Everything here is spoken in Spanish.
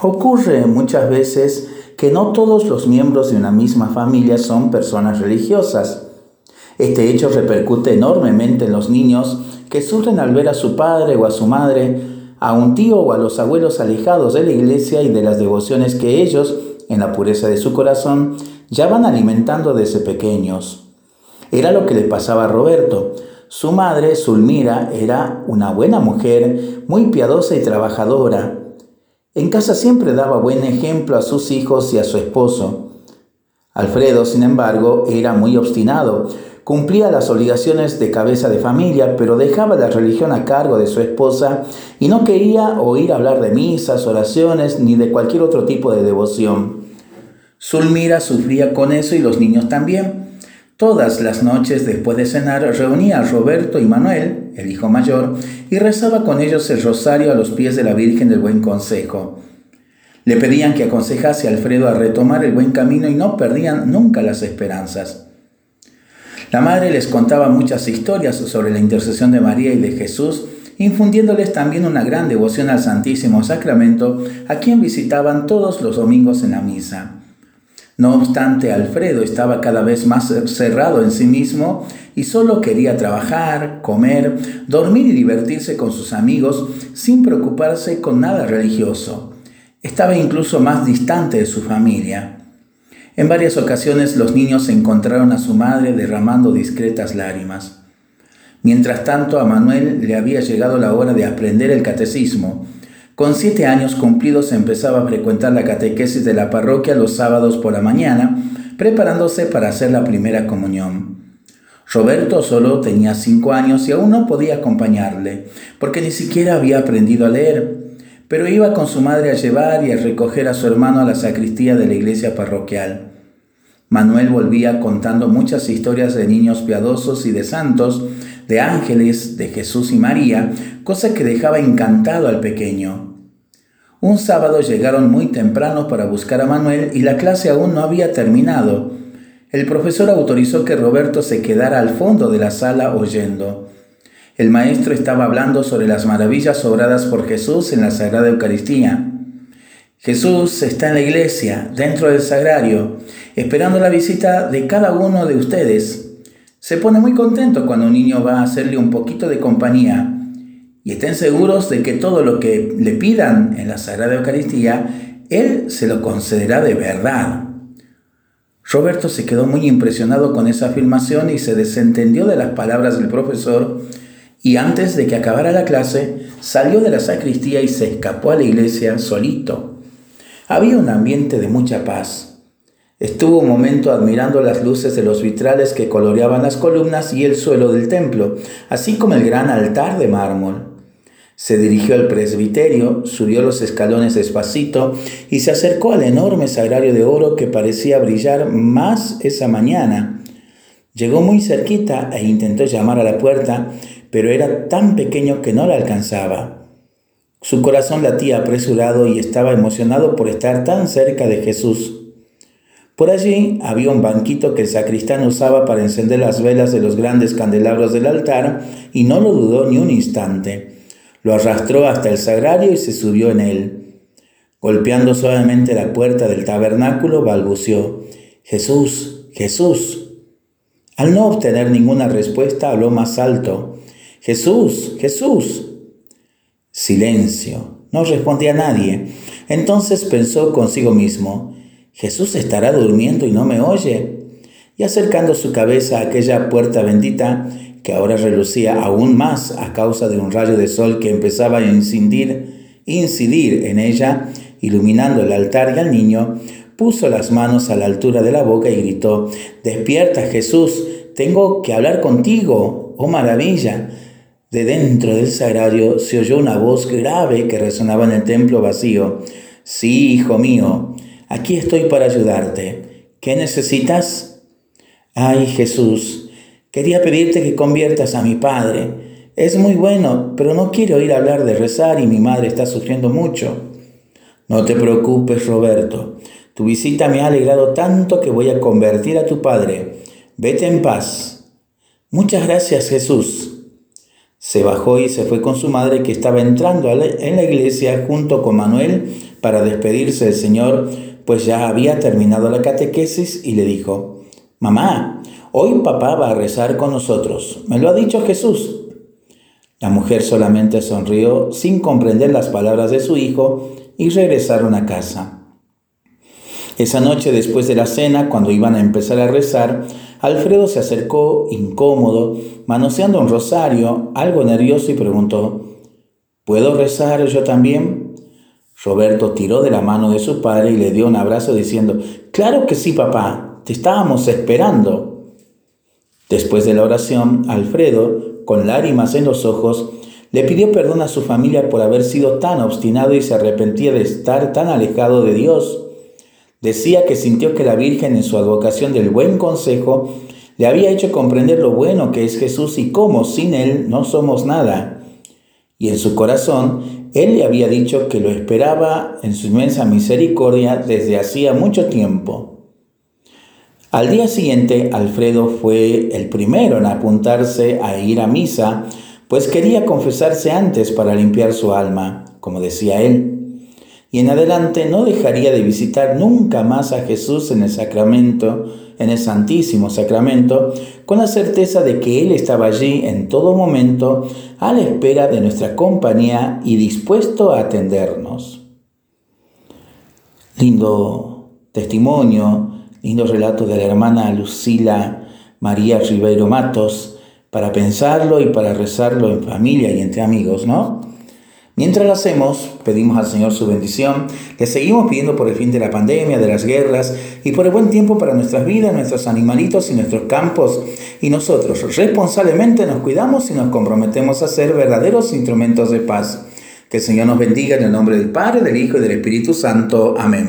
Ocurre muchas veces que no todos los miembros de una misma familia son personas religiosas. Este hecho repercute enormemente en los niños que sufren al ver a su padre o a su madre, a un tío o a los abuelos alejados de la iglesia y de las devociones que ellos, en la pureza de su corazón, ya van alimentando desde pequeños. Era lo que le pasaba a Roberto. Su madre, Zulmira, era una buena mujer, muy piadosa y trabajadora. En casa siempre daba buen ejemplo a sus hijos y a su esposo. Alfredo, sin embargo, era muy obstinado. Cumplía las obligaciones de cabeza de familia, pero dejaba la religión a cargo de su esposa y no quería oír hablar de misas, oraciones ni de cualquier otro tipo de devoción. Zulmira sufría con eso y los niños también. Todas las noches después de cenar reunía a Roberto y Manuel, el hijo mayor, y rezaba con ellos el rosario a los pies de la Virgen del Buen Consejo. Le pedían que aconsejase a Alfredo a retomar el buen camino y no perdían nunca las esperanzas. La madre les contaba muchas historias sobre la intercesión de María y de Jesús, infundiéndoles también una gran devoción al Santísimo Sacramento, a quien visitaban todos los domingos en la misa. No obstante, Alfredo estaba cada vez más cerrado en sí mismo y solo quería trabajar, comer, dormir y divertirse con sus amigos sin preocuparse con nada religioso. Estaba incluso más distante de su familia. En varias ocasiones los niños encontraron a su madre derramando discretas lágrimas. Mientras tanto, a Manuel le había llegado la hora de aprender el catecismo, con siete años cumplidos empezaba a frecuentar la catequesis de la parroquia los sábados por la mañana, preparándose para hacer la primera comunión. Roberto solo tenía cinco años y aún no podía acompañarle, porque ni siquiera había aprendido a leer, pero iba con su madre a llevar y a recoger a su hermano a la sacristía de la iglesia parroquial. Manuel volvía contando muchas historias de niños piadosos y de santos, de ángeles, de Jesús y María, cosa que dejaba encantado al pequeño. Un sábado llegaron muy temprano para buscar a Manuel y la clase aún no había terminado. El profesor autorizó que Roberto se quedara al fondo de la sala oyendo. El maestro estaba hablando sobre las maravillas obradas por Jesús en la Sagrada Eucaristía. Jesús está en la iglesia, dentro del sagrario, esperando la visita de cada uno de ustedes. Se pone muy contento cuando un niño va a hacerle un poquito de compañía y estén seguros de que todo lo que le pidan en la Sagrada Eucaristía, Él se lo concederá de verdad. Roberto se quedó muy impresionado con esa afirmación y se desentendió de las palabras del profesor y antes de que acabara la clase salió de la sacristía y se escapó a la iglesia solito. Había un ambiente de mucha paz. Estuvo un momento admirando las luces de los vitrales que coloreaban las columnas y el suelo del templo, así como el gran altar de mármol. Se dirigió al presbiterio, subió los escalones despacito y se acercó al enorme sagrario de oro que parecía brillar más esa mañana. Llegó muy cerquita e intentó llamar a la puerta, pero era tan pequeño que no la alcanzaba. Su corazón latía apresurado y estaba emocionado por estar tan cerca de Jesús. Por allí había un banquito que el sacristán usaba para encender las velas de los grandes candelabros del altar y no lo dudó ni un instante. Lo arrastró hasta el sagrario y se subió en él. Golpeando suavemente la puerta del tabernáculo, balbuceó, Jesús, Jesús. Al no obtener ninguna respuesta, habló más alto, Jesús, Jesús. Silencio. No respondía nadie. Entonces pensó consigo mismo, Jesús estará durmiendo y no me oye. Y acercando su cabeza a aquella puerta bendita, que ahora relucía aún más a causa de un rayo de sol que empezaba a incidir, incidir en ella, iluminando el altar y al niño, puso las manos a la altura de la boca y gritó, Despierta Jesús, tengo que hablar contigo, oh maravilla. De dentro del sagrario se oyó una voz grave que resonaba en el templo vacío. Sí, hijo mío, aquí estoy para ayudarte. ¿Qué necesitas? Ay, Jesús, Quería pedirte que conviertas a mi padre. Es muy bueno, pero no quiero oír hablar de rezar y mi madre está sufriendo mucho. No te preocupes, Roberto. Tu visita me ha alegrado tanto que voy a convertir a tu padre. Vete en paz. Muchas gracias, Jesús. Se bajó y se fue con su madre que estaba entrando en la iglesia junto con Manuel para despedirse del Señor, pues ya había terminado la catequesis y le dijo, Mamá, hoy papá va a rezar con nosotros. Me lo ha dicho Jesús. La mujer solamente sonrió sin comprender las palabras de su hijo y regresaron a casa. Esa noche después de la cena, cuando iban a empezar a rezar, Alfredo se acercó incómodo, manoseando un rosario, algo nervioso y preguntó, ¿Puedo rezar yo también? Roberto tiró de la mano de su padre y le dio un abrazo diciendo, Claro que sí, papá, te estábamos esperando. Después de la oración, Alfredo, con lágrimas en los ojos, le pidió perdón a su familia por haber sido tan obstinado y se arrepentía de estar tan alejado de Dios. Decía que sintió que la Virgen en su advocación del buen consejo le había hecho comprender lo bueno que es Jesús y cómo sin Él no somos nada. Y en su corazón, Él le había dicho que lo esperaba en su inmensa misericordia desde hacía mucho tiempo. Al día siguiente, Alfredo fue el primero en apuntarse a ir a misa, pues quería confesarse antes para limpiar su alma, como decía él y en adelante no dejaría de visitar nunca más a Jesús en el sacramento, en el Santísimo Sacramento, con la certeza de que Él estaba allí en todo momento a la espera de nuestra compañía y dispuesto a atendernos. Lindo testimonio, lindo relato de la hermana Lucila María Ribeiro Matos, para pensarlo y para rezarlo en familia y entre amigos, ¿no? Mientras lo hacemos, pedimos al Señor su bendición, le seguimos pidiendo por el fin de la pandemia, de las guerras y por el buen tiempo para nuestras vidas, nuestros animalitos y nuestros campos. Y nosotros responsablemente nos cuidamos y nos comprometemos a ser verdaderos instrumentos de paz. Que el Señor nos bendiga en el nombre del Padre, del Hijo y del Espíritu Santo. Amén.